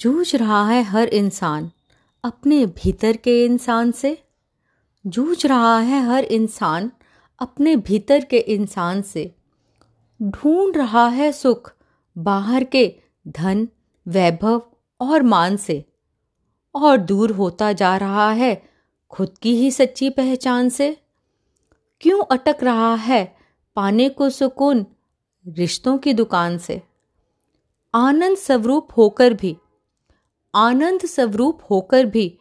जूझ रहा है हर इंसान, अपने भीतर के इंसान से। जूझ रहा है हर इंसान, अपने भीतर के इंसान से। ढूंढ रहा है सुख, बाहर के धन, वैभव और मान से। और दूर होता जा रहा है खुद की ही सच्ची पहचान से। क्यों अटक रहा है पाने को सुकून रिश्तों की दुकान से? आनंद स्वरूप होकर भी आनंद स्वरूप होकर भी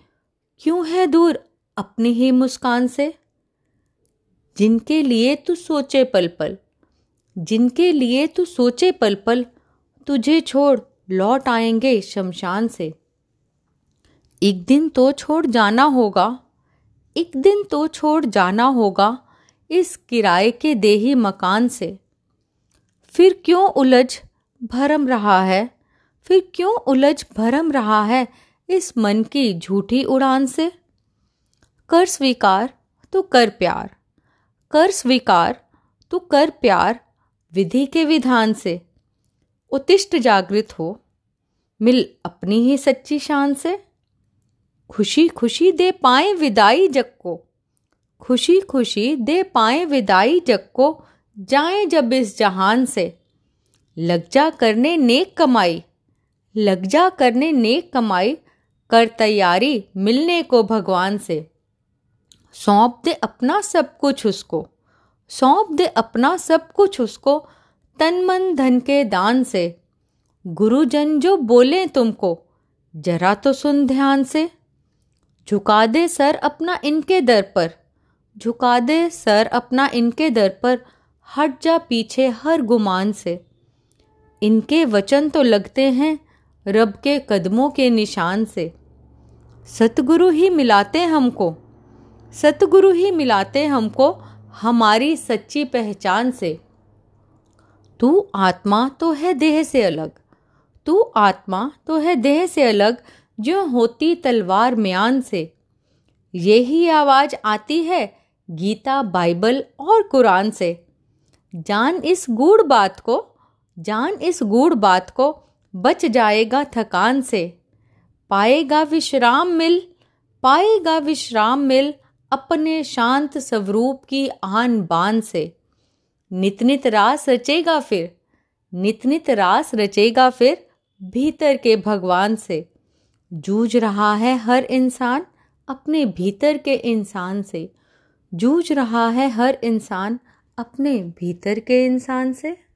क्यों है दूर अपनी ही मुस्कान से? जिनके लिए तू सोचे पल पल जिनके लिए तू सोचे पल पल तुझे छोड़ लौट आएँगे शमशान से। एक दिन तो छोड़ जाना होगा, एक दिन तो छोड़ जाना होगा इस किराए के देही मकान से। फिर क्यों उलझ भरम रहा है? फिर क्यों उलझ भरम रहा है इस मन की झूठी उड़ान से? कर स्वीकार तो कर प्यार। कर स्वीकार तो कर प्यार, विधि के विधान से। उत्तिष्ट जागृत हो, मिल अपनी ही सच्ची शान से। खुशी खुशी दे पाए विदाई जग को। खुशी खुशी दे पाए विदाई जग को, जाए जब इस जहान से। लग जा करने नेक कमाई। लग जा करने नेक कमाई कर तैयारी मिलने को भगवान से। सौंप दे अपना सब कुछ उसको। सौंप दे अपना सब कुछ उसको तन मन धन के दान से। गुरुजन जो बोले तुमको, जरा तो सुन ध्यान से। झुका दे सर अपना इनके दर पर। झुका दे सर अपना इनके दर पर। हट जा पीछे हर गुमान से। इनके वचन तो लगते हैं रब के कदमों के निशान से। सतगुरु ही मिलाते हमको। सतगुरु ही मिलाते हमको हमारी सच्ची पहचान से। तू आत्मा तो है देह से अलग। तू आत्मा तो है देह से अलग, जो होती तलवार म्यान से। यही आवाज़ आती है गीता, बाइबल और कुरान से। जान इस गूढ़ बात को, जान इस गूढ़ बात को बच जाएगा थकान से। पाएगा विश्राम मिल, पाएगा विश्राम मिल अपने शांत स्वरूप की आन बान से। नित नित रास रचेगा फिर नित नित रास रचेगा फिर भीतर के भगवान से। जूझ रहा है हर इंसान अपने भीतर के इंसान से। जूझ रहा है हर इंसान अपने भीतर के इंसान से।